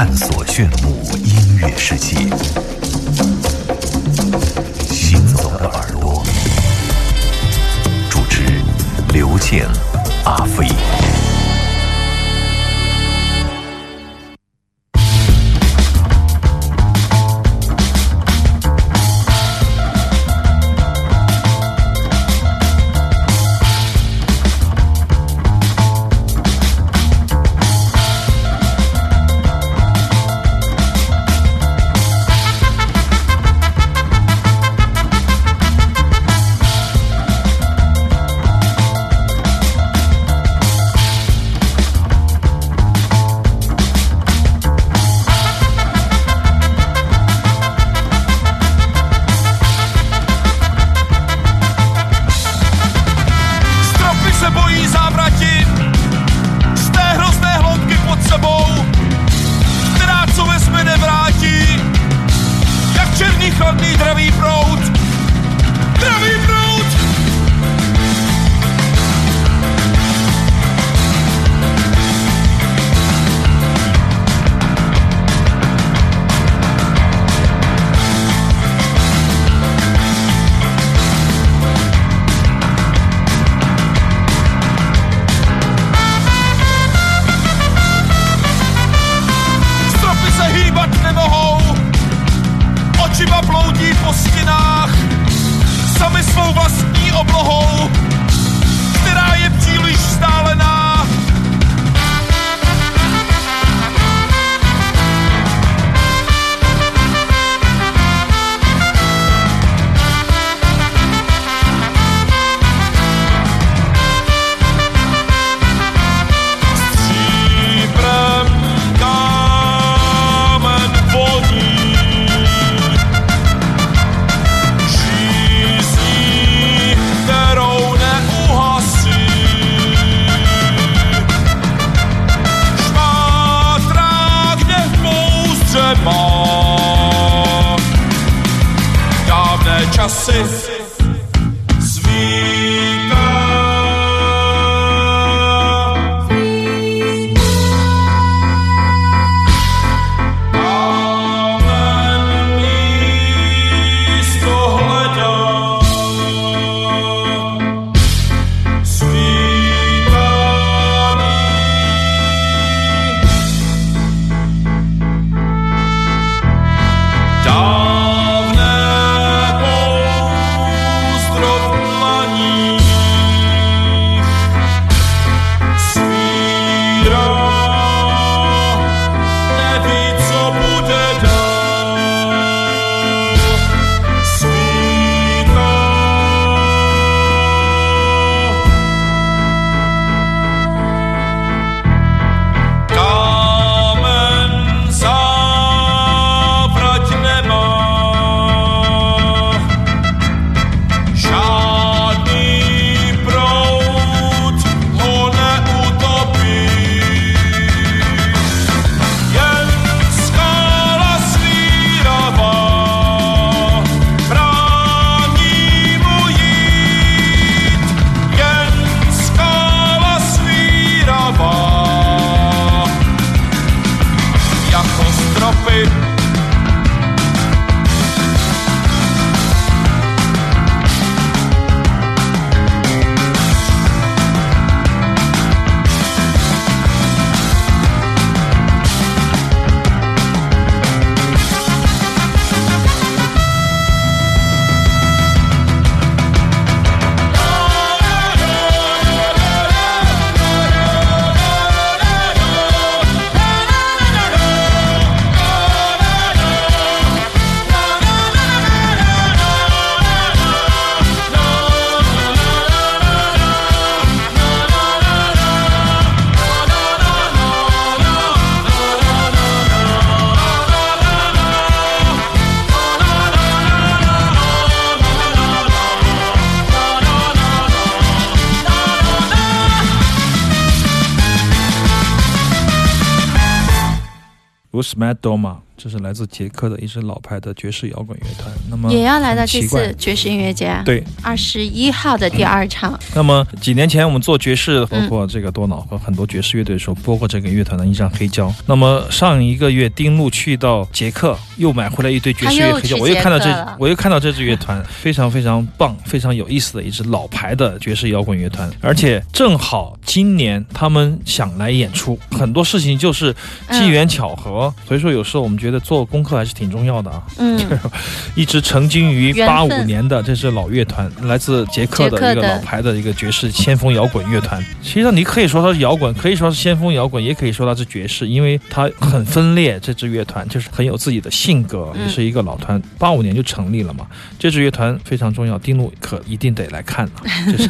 探索炫目音乐世界。行走的耳朵，主持刘健、阿飞。उसमें तोमा। 这是来自捷克的一支老牌的爵士摇滚乐团。那么也要来到这次爵士音乐节，啊对，二十一号的第二场。那么几年前我们做爵士，包嗯括这个多瑙和很多爵士乐队的时候，播过这个乐团的一张黑胶。那么上一个月丁路去到捷克，又买回来一堆爵士乐黑胶，我又看到这我又看到这支乐团非常非常棒、非常有意思的一支老牌的爵士摇滚乐团，而且正好今年他们想来演出，很多事情就是机缘巧合，所以说有时候我们觉得做功课还是挺重要的啊。嗯，一直成军于缘八五年的这支老乐团，来自捷克的一个老牌的一个爵士先锋摇滚乐团。实际上，你可以说它是摇滚，可以说是先锋摇滚，也可以说它是爵士，因为它很分裂。这支乐团就是很有自己的性格，嗯也是一个老团，八五年就成立了嘛。这支乐团非常重要，丁路可一定得来看了。就是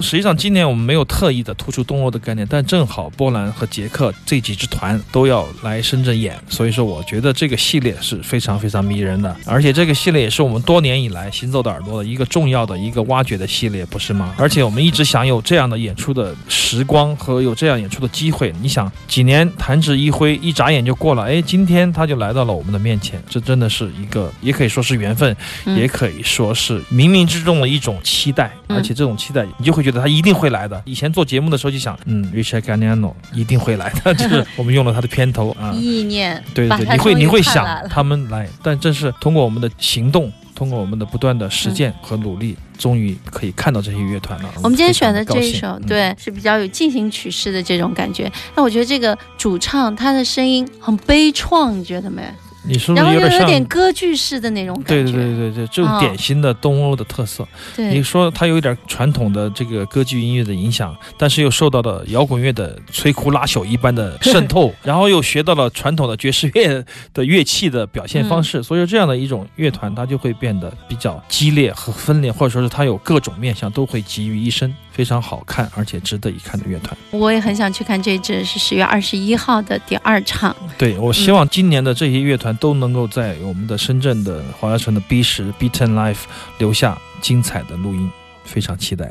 实际上今年我们没有特意的突出东欧的概念，但正好波兰和捷克这几支团都要来深圳演，所以说我觉得这个系列是非常非常迷人的，而且这个系列也是我们多年以来行走的耳朵的一个重要的一个挖掘的系列，不是吗？而且我们一直想有这样的演出的时光和有这样演出的机会。你想，几年弹指一挥，一眨眼就过了，哎，今天他就来到了我们的面前，这真的是一个，也可以说是缘分，嗯也可以说是冥冥之中的一种期待，嗯而且这种期待，你就会觉得他一定会来的。以前做节目的时候就想，嗯，Richard Gagnano 一定会来的，就是我们用了他的片头啊，意念，对对对，你会终于你会想他们来，但正是通过我们的行动，通过我们的不断的实践和努力，终于可以看到这些乐团了。我们今天选的这一首，嗯对，是比较有进行曲式的这种感觉。那我觉得这个主唱他的声音很悲怆，你觉得没？你是不然后又是有点像？有点歌剧式的那种感觉。对对对对，这种嗯典型的东欧的特色。对你说它有一点传统的这个歌剧音乐的影响，但是又受到了摇滚乐的摧枯拉朽一般的渗透，然后又学到了传统的爵士乐的乐器的表现方式，嗯所以说这样的一种乐团，它就会变得比较激烈和分裂，或者说是它有各种面向都会集于一身，非常好看而且值得一看的乐团。我也很想去看这支，是十月二十一号的第二场。对我希望今年的这些乐团都能够在我们的深圳的华侨城的 B 十 B Ten Life 留下精彩的录音，非常期待。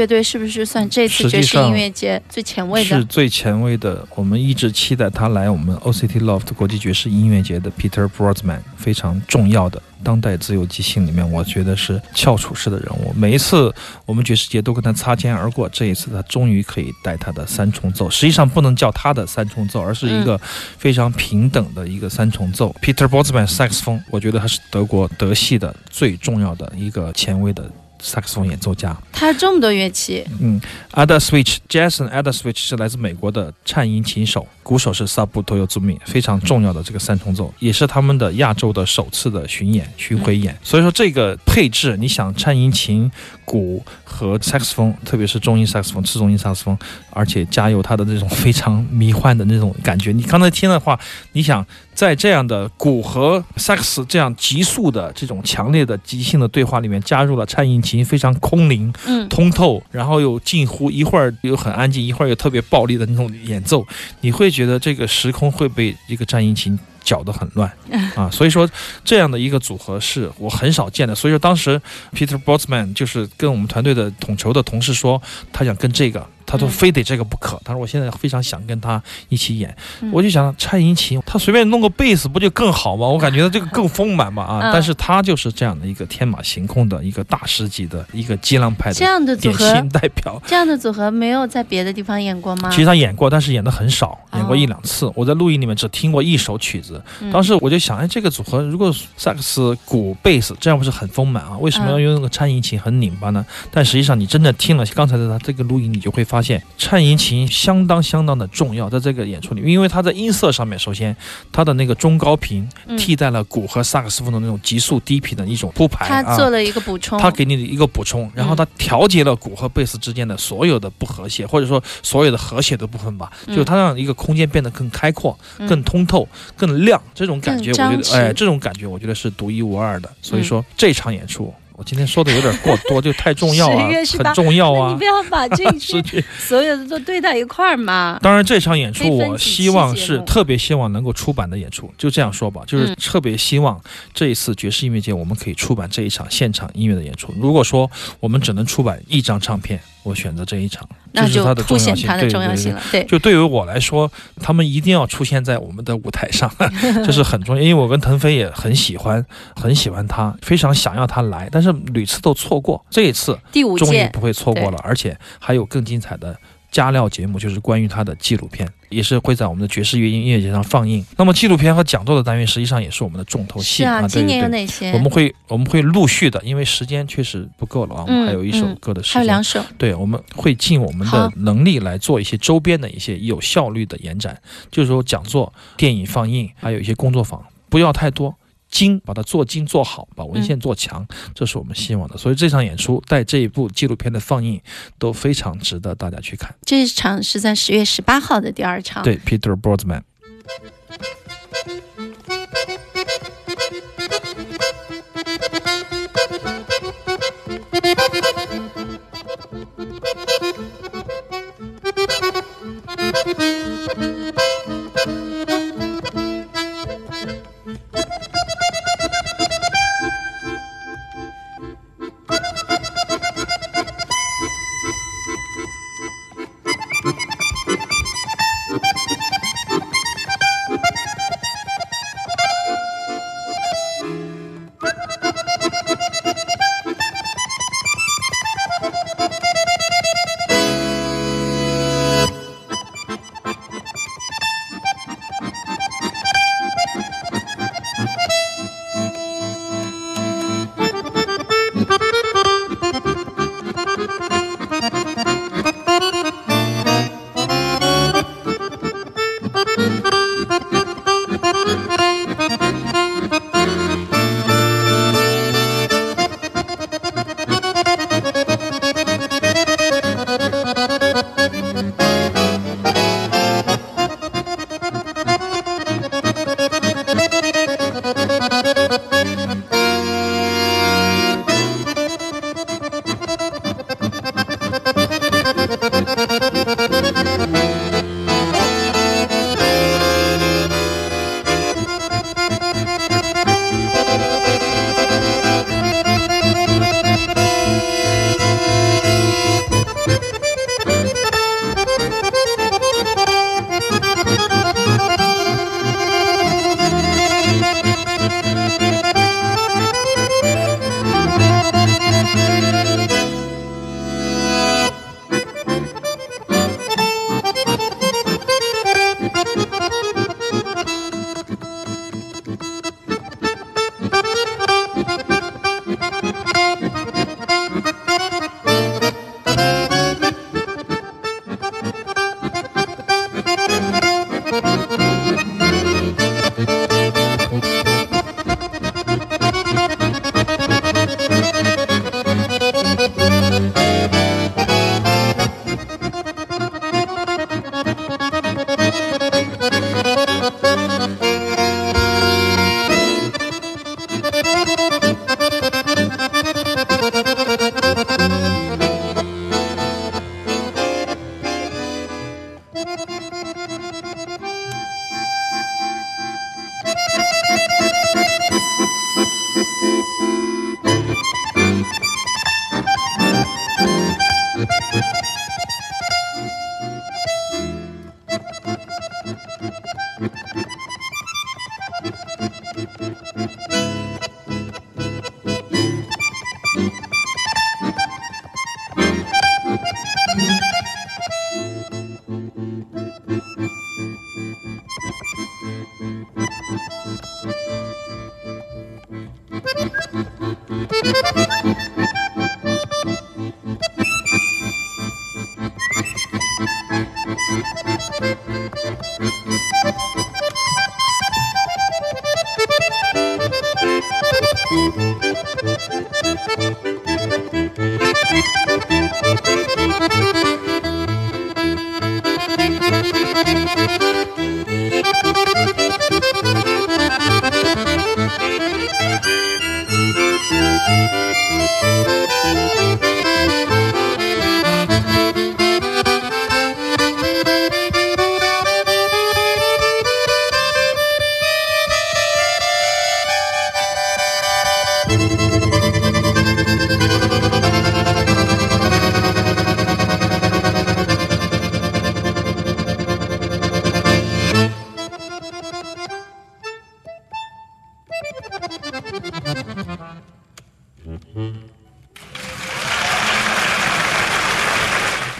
乐队是不是算这次爵士音乐节最前卫的是？最前卫的。我们一直期待他来我们 OCT Loft 国际爵士音乐节的 Peter Broadman，非常重要的当代自由即兴里面，我觉得是翘楚式的人物。每一次我们爵士节都跟他擦肩而过，这一次他终于可以带他的三重奏，实际上不能叫他的三重奏，而是一个非常平等的一个三重奏。Peter Broadman 萨克斯风，我觉得他是德国德系的最重要的一个前卫的萨克斯风演奏家。他这么多乐器，嗯，Ada Switch，Jason Ada Switch 是来自美国的颤音琴手，鼓手是 Sabu Toyozumi，非常重要的这个三重奏，也是他们的亚洲的首次的巡演巡回演。所以说这个配置，你想颤音琴、鼓和萨克斯风，特别是中音萨克斯风、次中音萨克斯风，而且加有它的这种非常迷幻的那种感觉。你刚才听的话，你想在这样的鼓和萨克斯这样急速的这种强烈的即兴的对话里面，加入了颤音琴非常空灵。嗯，通透，然后又近乎一会儿又很安静，一会儿又特别暴力的那种演奏，你会觉得这个时空会被一个颤音琴搅得很乱 啊。所以说这样的一个组合是我很少见的。所以说当时 Peter Botsman 就是跟我们团队的统筹的同事说，他想跟这个。他说嗯非得这个不可，他说我现在非常想跟他一起演，嗯我就想颤音琴，他随便弄个贝斯不就更好吗？我感觉这个更丰满嘛啊！嗯但是他就是这样的一个天马行空的一个大师级的一个激浪派的这样的典，型代表。这样的组合没有在别的地方演过吗？其实他演过，但是演的很少，哦演过一两次。我在录音里面只听过一首曲子，嗯当时我就想，哎，这个组合如果萨克斯、鼓、贝斯这样不是很丰满啊？为什么要用那个颤音琴很拧巴呢？但实际上你真的听了刚才的他这个录音，你就会发现颤音琴相当相当的重要，在这个演出里面，因为它在音色上面，首先它的那个中高频嗯。替代了鼓和萨克斯风的那种急速低频的一种铺排啊。他做了一个补充，它给你的一个补充，然后它调节了鼓和贝斯之间的所有的不和谐，或者说所有的和谐的部分吧，嗯。就是它让一个空间变得更开阔、嗯。更通透、更亮，这种感觉，我觉得，哎，这种感觉我觉得是独一无二的。所以说这场演出，我今天说的有点过多，就太重要啊10月，18很重要啊你不，要把这 些。所有的都堆到一块儿嘛。当然，这场演出我希望是特别希望能够出版的演出，就这样说吧，就是嗯特别希望这一次爵士音乐节我们可以出版这一场现场音乐的演出。如果说我们只能出版一张唱片，我选择这一场，那这是它的凸重要性，显它的对对对。重要性了。对，就对于我来说，他们一定要出现在我们的舞台上，这是很重要。因为我跟腾飞也很喜欢，很喜欢他，非常想要他来，但是屡次都错过。这一次第五届终于不会错过了，而且还有更精彩的加料节目，就是关于他的纪录片，也是会在我们的爵士乐音乐节上放映。那么纪录片和讲座的单元实际上也是我们的重头戏啊，对今年有对对。哪些？我们会我们会陆续的，因为时间确实不够了啊，我们嗯还有一首嗯歌的时间，还有两首，对，我们会尽我们的能力来做一些周边的一些有效率的延展，就是说讲座、电影放映，还有一些工作坊，不要太多。精把它做精做好把文献做强这是我们希望的。所以这场演出带这一部纪录片的放映都非常值得大家去看。这一场是在十月十八号的第二场。对 peterboardman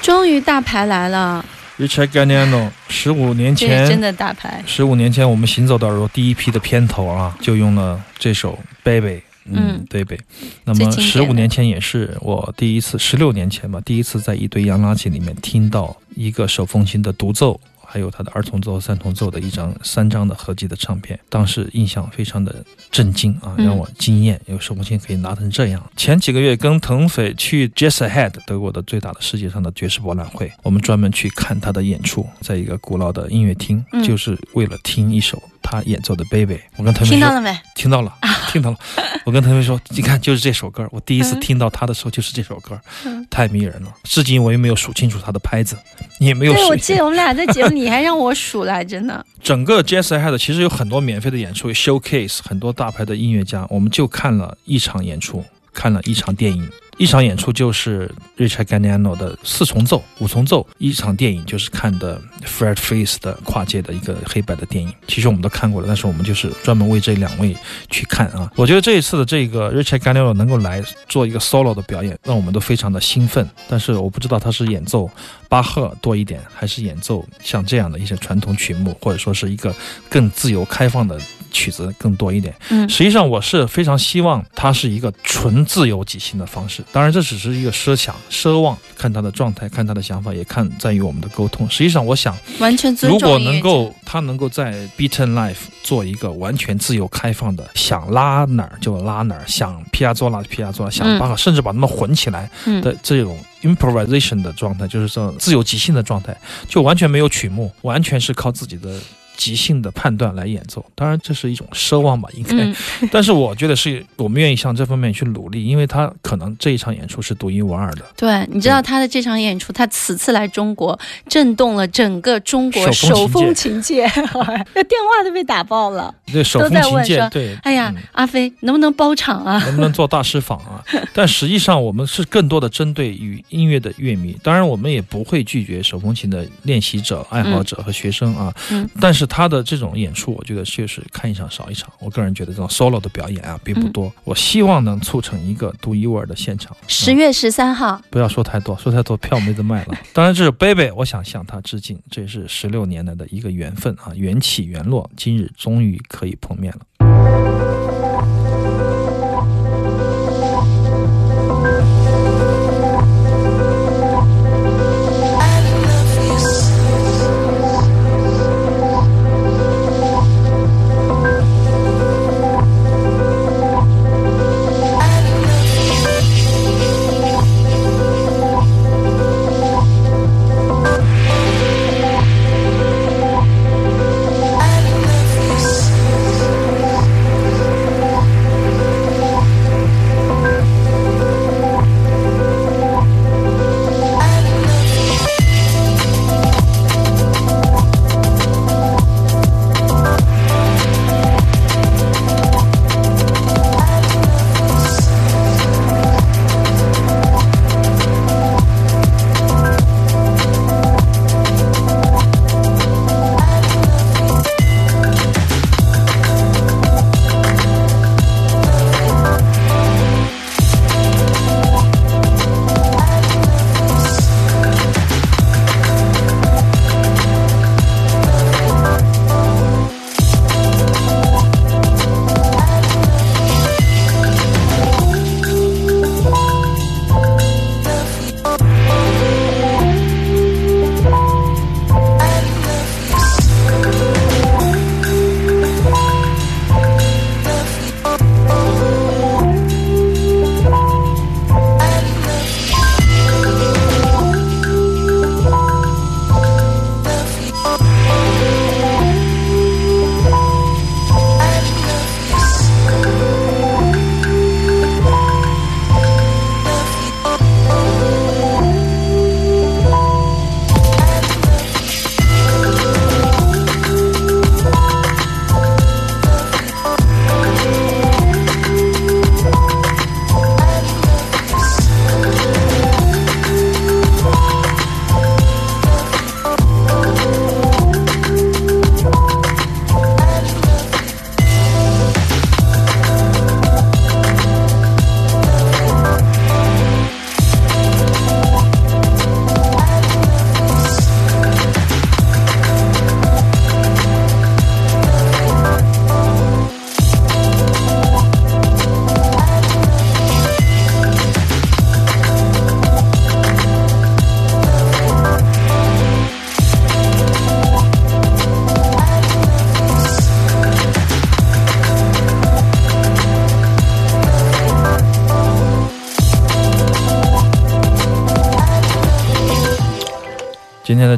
终于大牌来了，Richard Galliano 十五年前。真，的大牌。十五年前我们行走的耳朵第一批的片头啊，就用了这首 Baby。嗯嗯，baby，那么十五年前也是我第一次，十六年前吧，第一次在一堆洋垃圾里面听到一个手风琴的独奏，还有他的二重奏、三重奏的一张三张的合集的唱片，当时印象非常的震惊啊，嗯让我惊艳，有手风琴可以拿成这样。前几个月跟腾斐去 Jazz Ahead 德国的最大的世界上的爵士博览会，我们专门去看他的演出，在一个古老的音乐厅，嗯就是为了听一首他演奏的 Baby。我跟他们说听到了没？听到了，听到了。我跟他们说，你看，就是这首歌。我第一次嗯听到他的时候，就是这首歌，嗯太迷人了。至今我也没有数清楚他的拍子，你也没有对，我数。记得我们俩在节目里 还让我数来着呢。整个 Jazz Ahead 其实有很多免费的演出，showcase 很多大牌的音乐家，我们就看了一场演出，看了一场电影。一场演出就是 Richard Galliano 的四重奏、五重奏；一场电影就是看的 Fred Face 的跨界的一个黑白的电影。其实我们都看过了，但是我们就是专门为这两位去看啊。我觉得这一次的这个 Richard Galliano 能够来做一个 solo 的表演，让我们都非常的兴奋。但是我不知道他是演奏巴赫多一点，还是演奏像这样的一些传统曲目，或者说是一个更自由开放的曲子更多一点。嗯实际上，我是非常希望它是一个纯自由即兴的方式。当然，这只是一个奢想、奢望，看他的状态，看他的想法，也看在于我们的沟通。实际上，我想，完全尊如果能够他能够在 Beaten Life 做一个完全自由开放的，想拉哪儿就拉哪儿，想皮亚佐拉就皮亚佐拉，想嗯巴赫，甚至把它们混起来嗯的这种 improvisation 的状态，就是这种自由即兴的状态，就完全没有曲目，完全是靠自己的。即兴的判断来演奏，当然这是一种奢望吧，应该。嗯 但是我觉得是我们愿意向这方面去努力，因为他可能这一场演出是独一无二的。对，你知道他的这场演出，他此次来中国，震动了整个中国手手风风琴界，那电话都被打爆了。对手都风琴界，对，哎呀嗯，阿飞能不能包场啊？能不能做大师访啊？但实际上，我们是更多的针对于音乐的乐迷。当然，我们也不会拒绝手风琴的练习者、爱好者和学生啊。嗯但是他的这种演出，我觉得确实看一场少一场。我个人觉得这种 solo 的表演啊，并不嗯多。我希望能促成一个独一无二的现场。十月十三号，不要说太多，说太多票没得卖了。当然，这是 baby，我想向他致敬，这也是十六年来的一个缘分啊，缘起缘落，今日终于可以碰面了。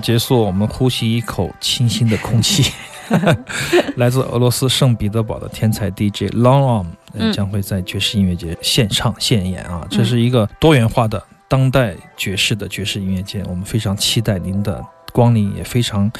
结束，我们呼吸一口清新的空气。来自俄罗斯圣彼得堡的天才 DJ Long Arm 将会在爵士音乐节现唱现演啊！这是一个多元化的当代爵士的爵士音乐节，我们非常期待您的光临，也非常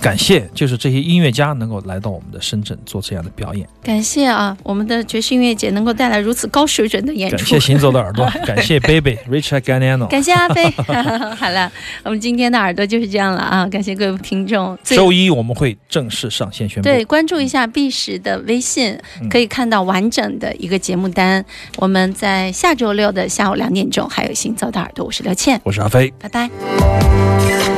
感谢就是这些音乐家能够来到我们的深圳做这样的表演。感谢啊，我们的爵士音乐节能够带来如此高水准的演出感谢。行走的耳朵，感谢 Baby Richard Ganiano。感谢阿飞，好了，我们今天的耳朵就是这样了啊！感谢各位听众。最周一我们会正式上线宣布。对，关注一下 B 十的微信，嗯可以看到完整的一个节目单。我们在下周六的下午两点钟还有行走的耳朵，我是刘倩，我是阿飞。拜拜。